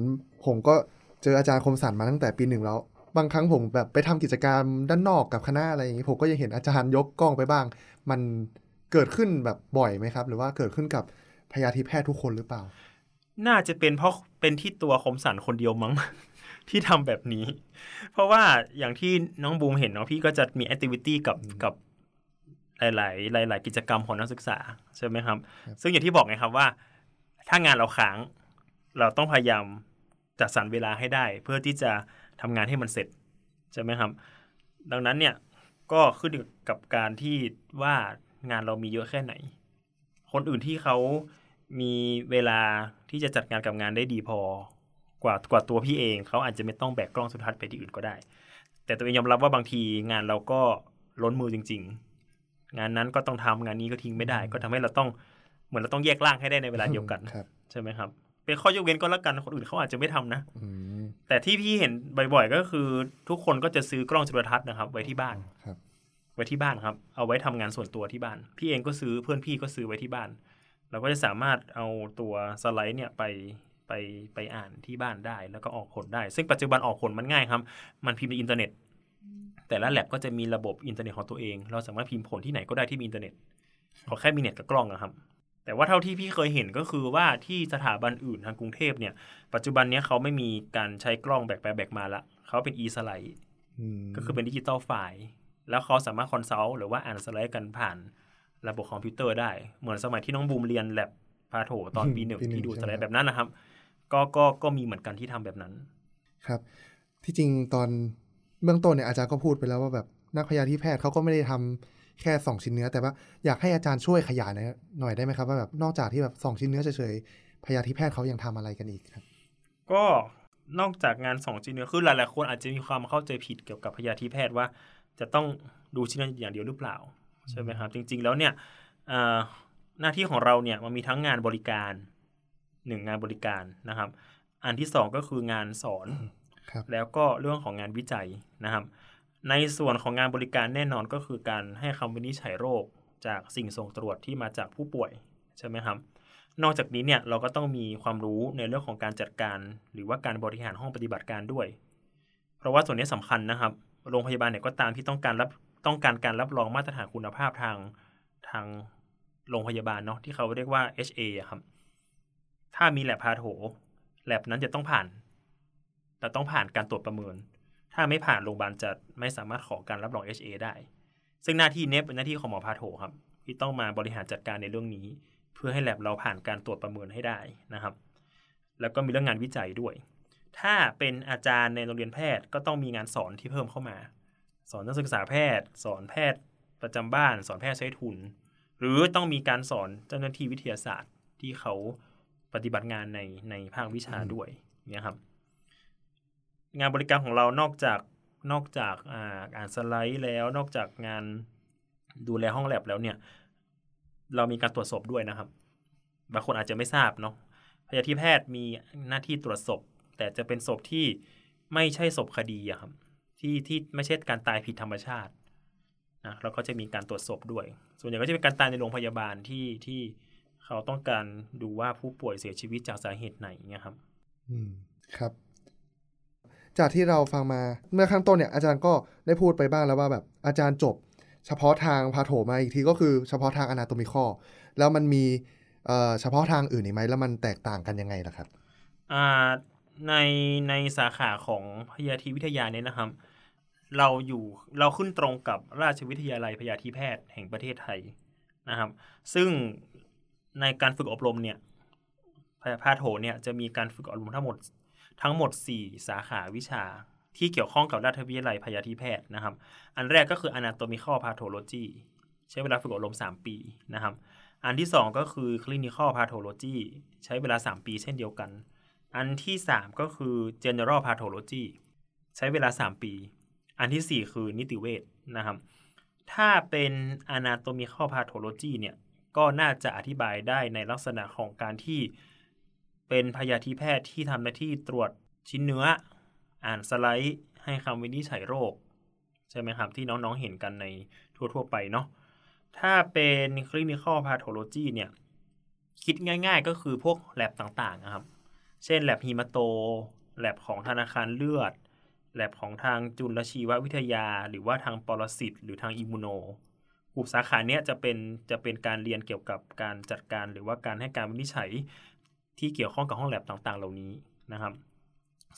ผมก็เจออาจารย์คมสันมาตั้งแต่ปีหนึ่งแล้ว บางครั้งผมแบบไปทำกิจกรรมด้านนอกกับคณะอะไรอย่างนี้ ผมก็ยังเห็นอาจารย์ยกกล้องไปบ้าง มันเกิดขึ้นแบบบ่อยไหมครับ หรือว่าเกิดขึ้นกับพยาธิแพทย์ทุกคนหรือเปล่า น่าจะเป็นเพราะเป็นที่ตัวคมสันคนเดียวมั้ง ที่ทำแบบนี้ เพราะว่าอย่างที่น้องบูมเห็นเนาะพี่ก็จะมีแอคทิวิตี้กับกับหลาย ๆ หลาย ๆ กิจกรรมของนักศึกษาใช่ไหมครับ ซึ่งอย่างที่บอกไงครับว่า ถ้างานเราค้าง เราต้องพยายามจัดสรรเวลาให้ได้ เพื่อที่จะทำงานให้มันเสร็จใช่ไหมครับ ดังนั้นเนี่ยก็ขึ้นอยู่กับการที่ว่างานเรามีเยอะแค่ไหน คนอื่นที่เขามีเวลาที่จะจัดงานกับงานได้ดีพอ กว่ากว่าตัวพี่เองเขาอาจจะไม่ต้องแบกกล้องสุทัศน์ไปที่อื่นก็ได้ แต่ตัวเองยอมรับว่าบางทีงานเราก็ล้นมือจริง ๆ งานนั้นก็ต้องทำงานนี้ก็ทิ้งไม่ได้ ก็ทำให้เราต้องเหมือนเราต้องแยกร่างให้ได้ในเวลาเดียวกันครับใช่ไหมครับ เป็นข้อยกเว้นก็แล้วกันคนอื่นเขาอาจจะไม่ทำนะอืมแต่ที่พี่เห็นบ่อยๆก็คือ ทุกคนก็จะซื้อกล้องจุลทรรศน์นะครับ ไว้ที่บ้านครับ ไว้ที่บ้านครับ เอาไว้ทำงานส่วนตัวที่บ้าน พี่เองก็ซื้อเพื่อนพี่ก็ซื้อไว้ที่บ้าน เราก็จะสามารถเอาตัวสไลด์เนี่ยไป ไปไปอ่านที่บ้านได้ แล้วก็ออกผลได้ ซึ่งปัจจุบันออกผลมันง่ายครับ มันพิมพ์ในอินเทอร์เน็ต แต่ละแลบก็จะมีระบบอินเทอร์เน็ตของตัวเอง เราสามารถพิมพ์ผลที่ไหนก็ได้ที่มีอินเทอร์เน็ตขอแค่มีเน็ตกับกล้องนะครับ แต่ว่าเท่าที่พี่เคยเห็นก็คือว่าที่สถาบันอื่นทางกรุงเทพเนี่ย ปัจจุบันเนี้ยเขาไม่มีการใช้กล้องแบกไปแบกมาละเขาเป็น e สไลด์อืมก็คือเป็น digital file แล้วเขาสามารถ consult หรือว่าอ่านสไลด์กันผ่านระบบคอมพิวเตอร์ได้ เหมือนสมัยที่น้องบูมเรียน lab patho ตอนปีหนึ่งที่ดูสไลด์แบบนั้นนะครับ ก็ก็ก็มีเหมือนกันที่ทำแบบนั้น ครับ ที่จริงตอนเบื้องต้นเนี่ยอาจารย์ก็พูดไปแล้วว่าแบบนักพยาธิแพทย์เขาก็ไม่ได้ทำแค่สองชิ้นเนื้อ แต่ว่าอยากให้อาจารย์ช่วยขยายหน่อยได้ไหมครับว่าแบบนอกจากที่แบบสองชิ้นเนื้อเฉยๆพยาธิแพทย์เขายังทำอะไรกันอีกครับ ก็นอกจากงานสองชิ้นเนื้อคือหลายๆคนอาจจะมีความเข้าใจผิดเกี่ยวกับพยาธิแพทย์ว่า จะต้องดูชิ้นเนื้ออย่างเดียวหรือเปล่าใช่ไหมครับ จริง ๆ แล้วเนี่ยเอ่อหน้าที่ของเราเนี่ยมันมีทั้งงานบริการ หนึ่งงานบริการนะครับ อันที่สองก็คืองานสอนครับแล้วก็เรื่องของงานวิจัยนะครับ ในส่วนของงานบริการแน่นอนก็คือการให้คำวินิจฉัยโรคจากสิ่งส่งตรวจที่มาจากผู้ป่วยใช่ไหมครับ นอกจากนี้เนี่ยเราก็ต้องมีความรู้ในเรื่องของการจัดการ หรือว่าการบริหารห้องปฏิบัติการด้วย เพราะว่าส่วนนี้สำคัญนะครับ โรงพยาบาลเนี่ยก็ตามที่ต้องการรับต้องการการรับรองมาตรฐานคุณภาพทางทางโรงพยาบาลเนาะที่เขาเรียกว่า HA อะครับ ถ้ามีแลบพาโถแลบนั้นจะต้องผ่านแต่ต้องผ่านการตรวจประเมิน ถ้าไม่ผ่านโรงพยาบาลจะไม่สามารถขอการรับรอง HA ได้ ซึ่งหน้าที่เนี้เป็นหน้าที่ของหมอพาโถครับ ที่ต้องมาบริหารจัดการในเรื่องนี้ เพื่อให้แลบเราผ่านการตรวจประเมินให้ได้นะครับ แล้วก็มีเรื่องงานวิจัยด้วย ถ้าเป็นอาจารย์ในโรงเรียนแพทย์ก็ต้องมีงานสอนที่เพิ่มเข้ามา สอนนักศึกษาแพทย์ สอนแพทย์ประจำบ้าน สอนแพทย์ใช้ทุน หรือต้องมีการสอนเจ้าหน้าที่วิทยาศาสตร์ที่เขา ปฏิบัติงานในในภาควิชาด้วยเนี่ยครับ งานบริการของเรานอกจากนอกจากอ่าอ่านสไลด์แล้วนอกจากงานดูแลห้องแลบแล้วเนี่ย เรามีการตรวจศพด้วยนะครับ บางคนอาจจะไม่ทราบเนาะพยาธิแพทย์มีหน้าที่ตรวจศพ แต่จะเป็นศพที่ไม่ใช่ศพคดีอะครับที่ที่ไม่ใช่การตายผิดธรรมชาตินะเราก็จะมีการตรวจศพด้วย ส่วนใหญ่ก็จะเป็นการตายในโรงพยาบาลที่ที่ เขาต้องการดูว่าผู้ป่วยเสียชีวิตจากสาเหตุไหนเนี่ยครับ อืมครับ จากที่เราฟังมาเมื่อข้างต้นเนี่ยอาจารย์ก็ได้พูดไปบ้างแล้วว่าแบบอาจารย์จบ เฉพาะทางพาโถมาอีกทีก็คือเฉพาะทางอนาโตมิคอแล้วมันมีเอ่อเฉพาะทางอื่นอีกไหมแล้วมันแตกต่างกันยังไงล่ะครับอ่าในในสาขาของพยาธิวิทยาเนี่ยนะครับ เราอยู่เราขึ้นตรงกับราชวิทยาลัยพยาธิแพทย์แห่งประเทศไทยนะครับ ซึ่ง ในการฝึกอบรมเนี่ยพาโถเนี่ยจะมีการฝึกอบรมทั้งหมดทั้งหมด 4 สาขาวิชาที่เกี่ยวข้องกับราชวิทยาลัยพยาธิแพทย์นะครับ อันแรกก็คือ anatomical pathology ใช้เวลาฝึกอบรม 3 ปีนะครับ อันที่ 2 ก็คือ clinical pathology ใช้เวลา 3 ปีเช่นเดียวกัน อันที่ 3 ก็คือ general pathology ใช้เวลา 3 ปี อันทีสี่4 คือนิติเวชนะครับ ถ้าเป็น anatomical pathology เนี่ย ก็น่าจะอธิบายได้ในลักษณะของการที่เป็นพยาธิแพทย์ที่ทำหน้าที่ตรวจชิ้นเนื้อ อ่านสไลด์ ให้คำวินิจฉัยโรค ใช่ไหมครับ ที่น้องๆเห็นกันในทั่วๆไปเนาะถ้าเป็น clinical pathology เนี่ย คิดง่ายๆก็คือพวกแลบต่างๆนะครับ เช่นแลบฮีมาโตแลบของธนาคารเลือดแลบของทางจุลชีววิทยา หรือว่าทางปรสิตหรือทางอิมมูโน กลุ่มสาขาเนี้ยจะเป็นจะเป็นการเรียนเกี่ยวกับการจัดการ หรือว่าการให้การวินิจฉัยที่เกี่ยวข้องกับห้องแลบต่างๆ เหล่านี้นะครับ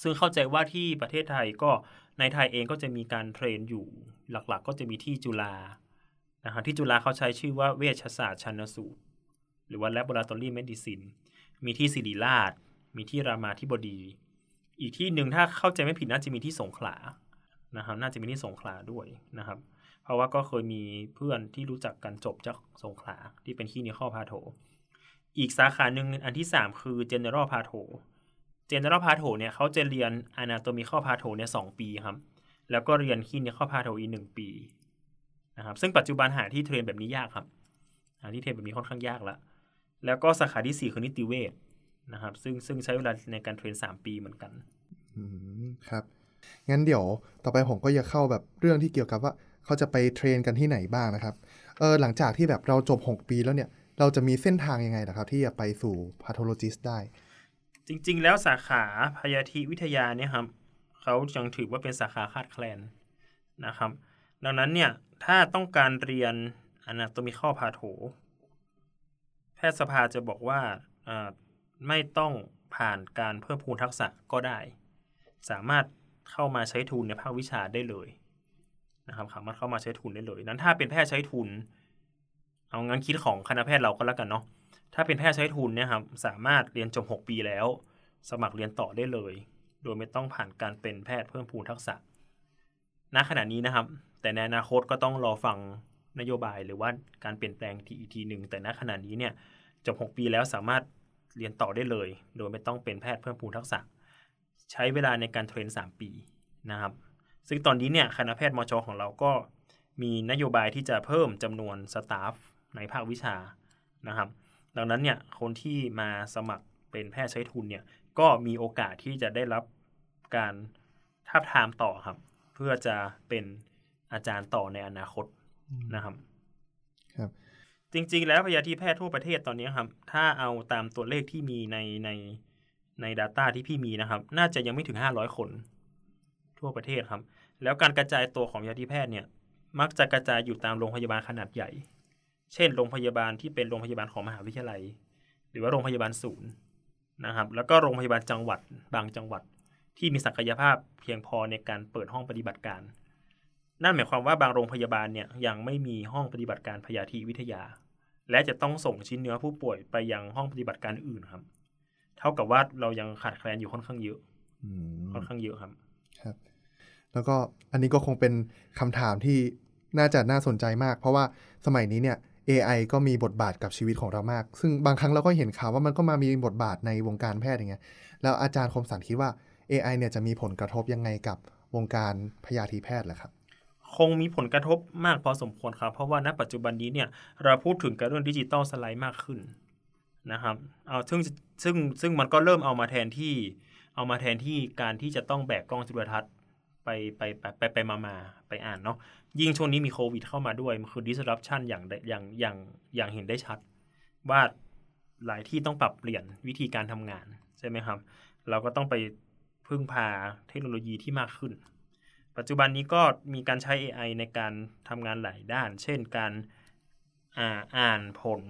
ซึ่งเข้าใจว่าที่ประเทศไทยก็ในไทยเองก็จะมีการเทรนอยู่หลักๆ ก็จะมีที่จุฬานะครับที่จุฬาเขาใช้ชื่อว่าเวชศาสตร์ชันสูตร หรือว่า laboratory medicine มีที่ศิริราช มีที่รามาธิบดี อีกที่หนึ่งถ้าเข้าใจไม่ผิดน่าจะมีที่สงขลานะครับน่าจะมีที่สงขลาด้วยนะครับ เพราะว่าก็เคยมีเพื่อนที่รู้จักกันจบจากสงขลาที่เป็นที่นิคอพาโถ อีกสาขาหนึ่งอันที่ 3 คือ general พาโถ general พาโถเนี่ยเขาจะเรียน anatomical พาโถเนี่ยสปีครับ แล้วก็เรียน clinical พาโถอีกหนึ่งปีนะครับซึ่งปัจจุบันหาที่ train แบบนี้ยากครับ หาที่ train แบบนี้ค่อนข้างยากละแล้วก็สาขาที่ 4 คือนิติเวชนะครับ ซึ่งซึ่งใช้เวลาในการ train 3 ปีเหมือนกันอืมครับงั้นเดี๋ยวต่อไปผมก็จะเข้าแบบเรื่องที่เกี่ยวกับว่า เขาจะไป train กันที่ไหนบ้างนะครับเออหลังจากที่แบบเราจบ 6 ปีแล้วเนี่ย เราจะมีเส้นทางยังไงนะครับ ที่จะไปสู่ pathologist ได้ จริง ๆ แล้วสาขาพยาธิวิทยาเนี่ยครับเขายังถือว่าเป็นสาขาขาดแคลนนะครับ ดังนั้นเนี่ย ถ้าต้องการเรียน anatomical พาโถแพทยสภาจะบอกว่าไม่ต้องผ่านการเพิ่มพูนทักษะก็ได้ สามารถเข้ามาใช้ทุนในภาควิชาได้เลย นะครับสามารถเข้ามาใช้ทุนได้เลย นั้นถ้าเป็นแพทย์ใช้ทุน เอางั้นคิดของคณะแพทย์เราก็แล้วกันเนาะถ้าเป็นแพทย์ใช้ทุนเนี่ยครับสามารถเรียนจบ 6 ปีแล้ว สมัครเรียนต่อได้เลย โดยไม่ต้องผ่านการเป็นแพทย์เพิ่มพูนทักษะณขณะนี้นะครับ แต่ในอนาคตก็ต้องรอฟังนโยบายหรือว่าการเปลี่ยนแปลงทีอีกทีหนึ่งแต่ณขณะนี้เนี่ยจบ 6 ปีแล้วสามารถเรียนต่อได้เลย โดยไม่ต้องเป็นแพทย์เพิ่มพูนทักษะ ใช้เวลาในการเทรน 3 ปีนะครับ ซึ่งตอนนี้เนี่ยคณะแพทย์มชของเราก็มีนโยบายที่จะเพิ่มจำนวนสตาฟในภาควิชานะครับ ดังนั้นเนี่ยคนที่มาสมัครเป็นแพทย์ใช้ทุนเนี่ยก็มีโอกาสที่จะได้รับการทับทามต่อครับ เพื่อจะเป็นอาจารย์ต่อในอนาคตนะครับ ครับ จริง ๆ แล้วพยาธิแพทย์ทั่วประเทศตอนนี้ครับ ถ้าเอาตามตัวเลขที่มีในในใน Data ที่พี่มีนะครับ น่าจะยังไม่ถึง 500 คน ทั่วประเทศครับ แล้วการกระจายตัวของพยาธิแพทย์เนี่ย มักจะกระจายอยู่ตามโรงพยาบาลขนาดใหญ่ เช่น โรงพยาบาลที่เป็นโรงพยาบาลของมหาวิทยาลัย หรือว่าโรงพยาบาลศูนย์นะครับ แล้วก็โรงพยาบาลจังหวัดบางจังหวัดที่มีศักยภาพเพียงพอในการเปิดห้องปฏิบัติการ นั่นหมายความว่าบางโรงพยาบาลเนี่ยยังไม่มีห้องปฏิบัติการพยาธิวิทยา และจะต้องส่งชิ้นเนื้อผู้ป่วยไปยังห้องปฏิบัติการอื่นครับ เท่ากับว่าเรายังขาดแคลนอยู่ค่อนข้างเยอะอืมค่อนข้างเยอะครับ ครับ แล้วก็อันนี้ก็คงเป็นคำถามที่น่าจะน่าสนใจมาก เพราะว่าสมัยนี้เนี่ย AI ก็มีบทบาทกับชีวิตของเรามาก ซึ่งบางครั้งเราก็เห็นข่าวว่ามันก็มามีบทบาทในวงการแพทย์อย่างเงี้ยแล้วอาจารย์คมสันคิดว่า AI เนี่ยจะมีผลกระทบยังไงกับวงการพยาธิแพทย์ล่ะครับคงมีผลกระทบมากพอสมควรครับ เพราะว่าณปัจจุบันนี้เนี่ยเราพูดถึงการเรื่องดิจิตอลสไลด์มากขึ้นนะครับเอาซึ่งซึ่งซึ่งมันก็เริ่มเอามาแทนที่ เอามาแทนที่การที่จะต้องแบกกล้องจุลทรรศน์ ไปไปไปไปไปมามาไปอ่านเนาะยิ่งช่วงนี้มีโควิดเข้ามาด้วยมันคือ disruption อย่างอย่างอย่างอย่างเห็นได้ชัด ว่าหลายที่ต้องปรับเปลี่ยนวิธีการทำงานใช่ไหมครับ เราก็ต้องไปพึ่งพาเทคโนโลยีที่มากขึ้น ปัจจุบันนี้ก็มีการใช้ AI ในการทำงานหลายด้าน เช่นการอ่าอ่านผล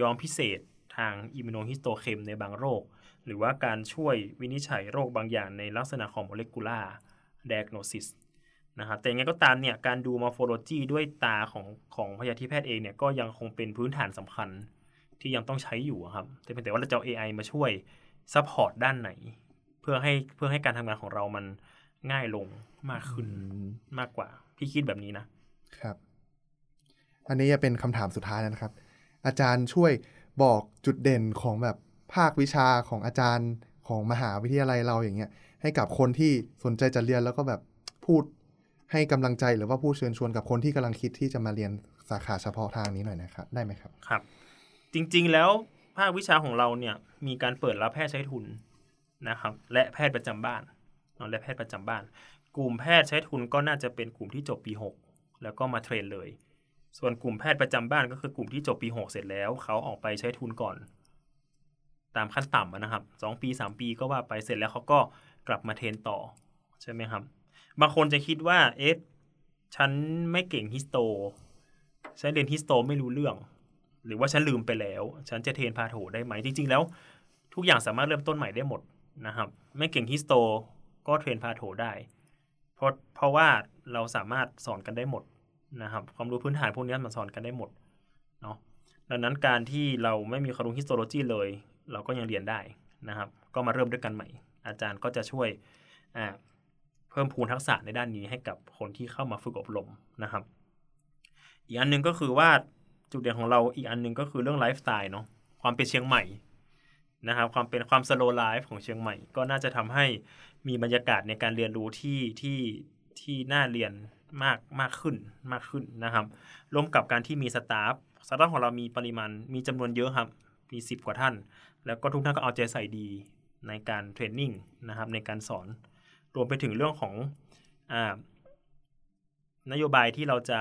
ย้อมพิเศษทาง immunohistochem ในบางโรค หรือว่าการช่วยวินิจฉัยโรคบางอย่างในลักษณะของโมเลกุลาร์ ด a g n o s i s นะครับแต่ยังไงก็ตามเนี่ยการดู morphology ด้วยตาของของพยาธิแพทย์เองเนี่ยก็ยังคงเป็นพื้นฐานสำคัญที่ยังต้องใช้อยู่อะครับ แต่เพียงแต่ว่าเราจะเอา AI มาช่วยsupport ด้านไหน เพื่อให้เพื่อให้การทำงานของเรามันง่ายลงมากขึ้นอืมมากกว่า พี่คิดแบบนี้นะครับ อันนี้จะเป็นคำถามสุดท้ายแล้วนะครับ อาจารย์ช่วยบอกจุดเด่นของแบบภาควิชาของอาจารย์ของมหาวิทยาลัยเราอย่างเงี้ย ให้กับคนที่สนใจจะเรียนแล้วก็แบบพูดให้กำลังใจหรือว่าพูดเชิญชวนกับคนที่กำลังคิดที่จะมาเรียนสาขาเฉพาะทางนี้หน่อยนะครับ ได้ไหมครับครับ จริงๆแล้วภาควิชาของเราเนี่ยมีการเปิดรับแพทย์ใช้ทุนนะครับ และแพทย์ประจำบ้านและแพทย์ประจำบ้าน กลุ่มแพทย์ใช้ทุนก็น่าจะเป็นกลุ่มที่จบปี 6 แล้วก็มาเทรนเลย ส่วนกลุ่มแพทย์ประจำบ้านก็คือกลุ่มที่จบปี 6 เสร็จแล้ว เขาออกไปใช้ทุนก่อน ตามขั้นต่ำนะครับสองปีสามปีก็ว่าไปเสร็จแล้วเขาก็ กลับมาเทรนต่อ ใช่ไหมครับ บางคนจะคิดว่า เอ๊ะ ฉันไม่เก่ง histo ฉันเรียน histo ไม่รู้เรื่อง หรือว่าฉันลืมไปแล้ว ฉันจะ train patho ได้ไหม จริง ๆ แล้ว ทุกอย่างสามารถเริ่มต้นใหม่ได้หมดนะครับ ไม่เก่ง histo ก็ train patho ได้ เพราะเพราะว่าเราสามารถสอนกันได้หมดนะครับ ความรู้พื้นฐานพวกนี้มันสอนกันได้หมดเนาะดังนั้นการที่เราไม่มีความรู้ histology เลย เราก็ยังเรียนได้นะครับ ก็มาเริ่มด้วยกันใหม่ อาจารย์ก็จะช่วยเพิ่มพูนทักษะในด้านนี้ให้กับคนที่เข้ามาฝึกอบรมนะครับ อีกอันหนึ่งก็คือว่าจุดเด่นของเราอีกอันหนึ่งก็คือเรื่องไลฟ์สไตล์เนาะความเป็นเชียงใหม่นะครับความเป็นความ slow life ของเชียงใหม่ ก็น่าจะทำให้มีบรรยากาศในการเรียนรู้ที่ที่ที่น่าเรียนมากมากขึ้นมากขึ้นนะครับร่วมกับการที่มี staff staff ของเรามีปริมาณมีจำนวนเยอะครับมีสิบกว่าท่าน แล้วก็ทุกท่านก็เอาใจใส่ดี ในการเทรนนิ่งนะครับในการสอน รวมไปถึงเรื่องของอนโยบายที่เราจะ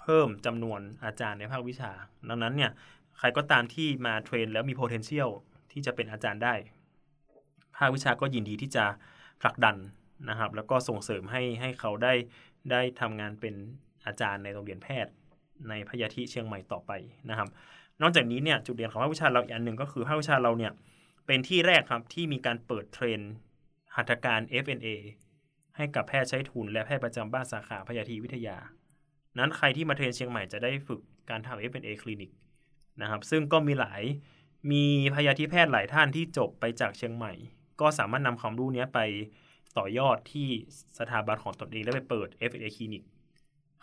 เพิ่มจำนวนอาจารย์ในภาควิชา ดังนั้นเนี่ยใครก็ตามที่มาเทรนแล้วมี potential ที่จะเป็นอาจารย์ได้ ภาควิชาก็ยินดีที่จะผลักดันนะครับ แล้วก็ส่งเสริมให้ให้เขาได้ได้ทำงานเป็นอาจารย์ในโรงเรียนแพทย์ ในพยาธิเชียงใหม่ต่อไปนะครับ นอกจากนี้เนี่ยจุดเด่นของภาควิชาเราอีกอันหนึ่งก็คือภาควิชาเราเนี่ย เป็นที่แรกครับที่มีการเปิดเทรนหัตถการ FNA ให้กับแพทย์ใช้ทุนและแพทย์ประจำบ้านสาขาพยาธิวิทยา นั้นใครที่มาเทรนเชียงใหม่จะได้ฝึกการทำ FNA คลินิกนะครับ ซึ่งก็มีหลายมีพยาธิแพทย์หลายท่านที่จบไปจากเชียงใหม่ ก็สามารถนำความรู้เนี้ยไปต่อยอดที่สถาบันของตนเองและไปเปิด FNA คลินิก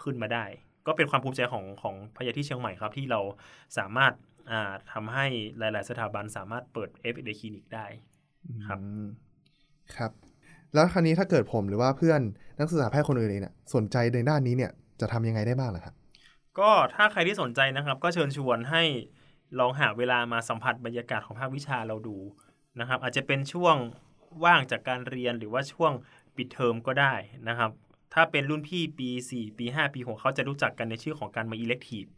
ขึ้นมาได้ ก็เป็นความภูมิใจของของพยาธิเชียงใหม่ครับที่เราสามารถ ทำให้หลาย ๆ สถาบันสามารถเปิด FNA คลินิกได้ครับอืมครับ แล้วคราวนี้ถ้าเกิดผมหรือว่าเพื่อนนักศึกษาแพทย์คนอื่นๆเนี่ยสนใจในด้านนี้เนี่ยจะทำยังไงได้บ้างล่ะครับก็ถ้าใครที่สนใจนะครับ ก็เชิญชวนให้ลองหาเวลามาสัมผัสบรรยากาศของภาควิชาเราดูนะครับ อาจจะเป็นช่วงว่างจากการเรียนหรือว่าช่วงปิดเทอมก็ได้นะครับ ถ้าเป็นรุ่นพี่ปี 4 ปี 5 ปี6เขาจะรู้จักกันในชื่อของการมา elective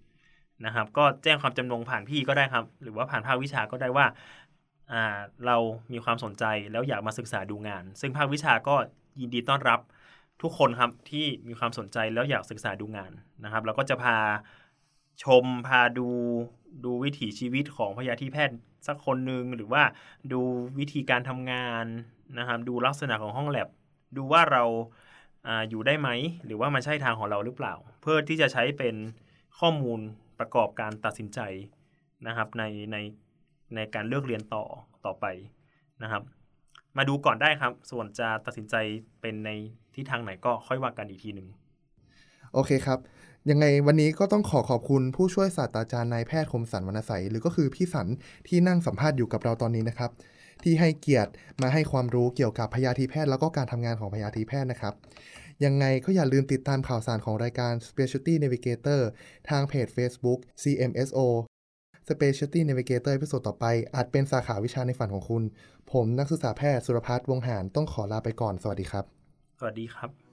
นะครับ ก็แจ้งความจำนงผ่านพี่ก็ได้ครับ หรือว่าผ่านภาควิชาก็ได้ว่าอ่าเรามีความสนใจแล้วอยากมาศึกษาดูงาน ซึ่งภาควิชาก็ยินดีต้อนรับทุกคนครับที่มีความสนใจแล้วอยากศึกษาดูงานนะครับเราก็จะพาชมพาดูดูวิถีชีวิตของพยาธิแพทย์สักคนหนึ่งหรือว่าดูวิธีการทำงานนะครับ ดูลักษณะของห้องแลบ ดูว่าเราอาอยู่ได้ไหม หรือว่ามันใช่ทางของเราหรือเปล่า เพื่อที่จะใช้เป็นข้อมูล ประกอบการตัดสินใจนะครับในในในการเลือกเรียนต่อต่อไปนะครับ มาดูก่อนได้ครับ ส่วนจะตัดสินใจเป็นในทิศทางไหนก็ค่อยว่ากันอีกทีหนึ่งโอเคครับ ยังไงวันนี้ก็ต้องขอขอบคุณผู้ช่วยศาสตราจารย์นายแพทย์คมสันวรรณใสหรือก็คือพี่สันที่นั่งสัมภาษณ์อยู่กับเราตอนนี้นะครับ ที่ให้เกียรติมาให้ความรู้เกี่ยวกับพยาธิแพทย์แล้วก็การทำงานของพยาธิแพทย์นะครับ ยังไงก็อย่าลืมติดตามข่าวสารของรายการ Specialty Navigator ทางเพจ Facebook CMSO Specialty Navigator พิโซดต่อไป อาจเป็นสาขาวิชาในฝันของคุณ ผมนักศึกษาแพทย์สุรพัฒน์วงหารต้องขอลาไปก่อน สวัสดีครับ สวัสดีครับ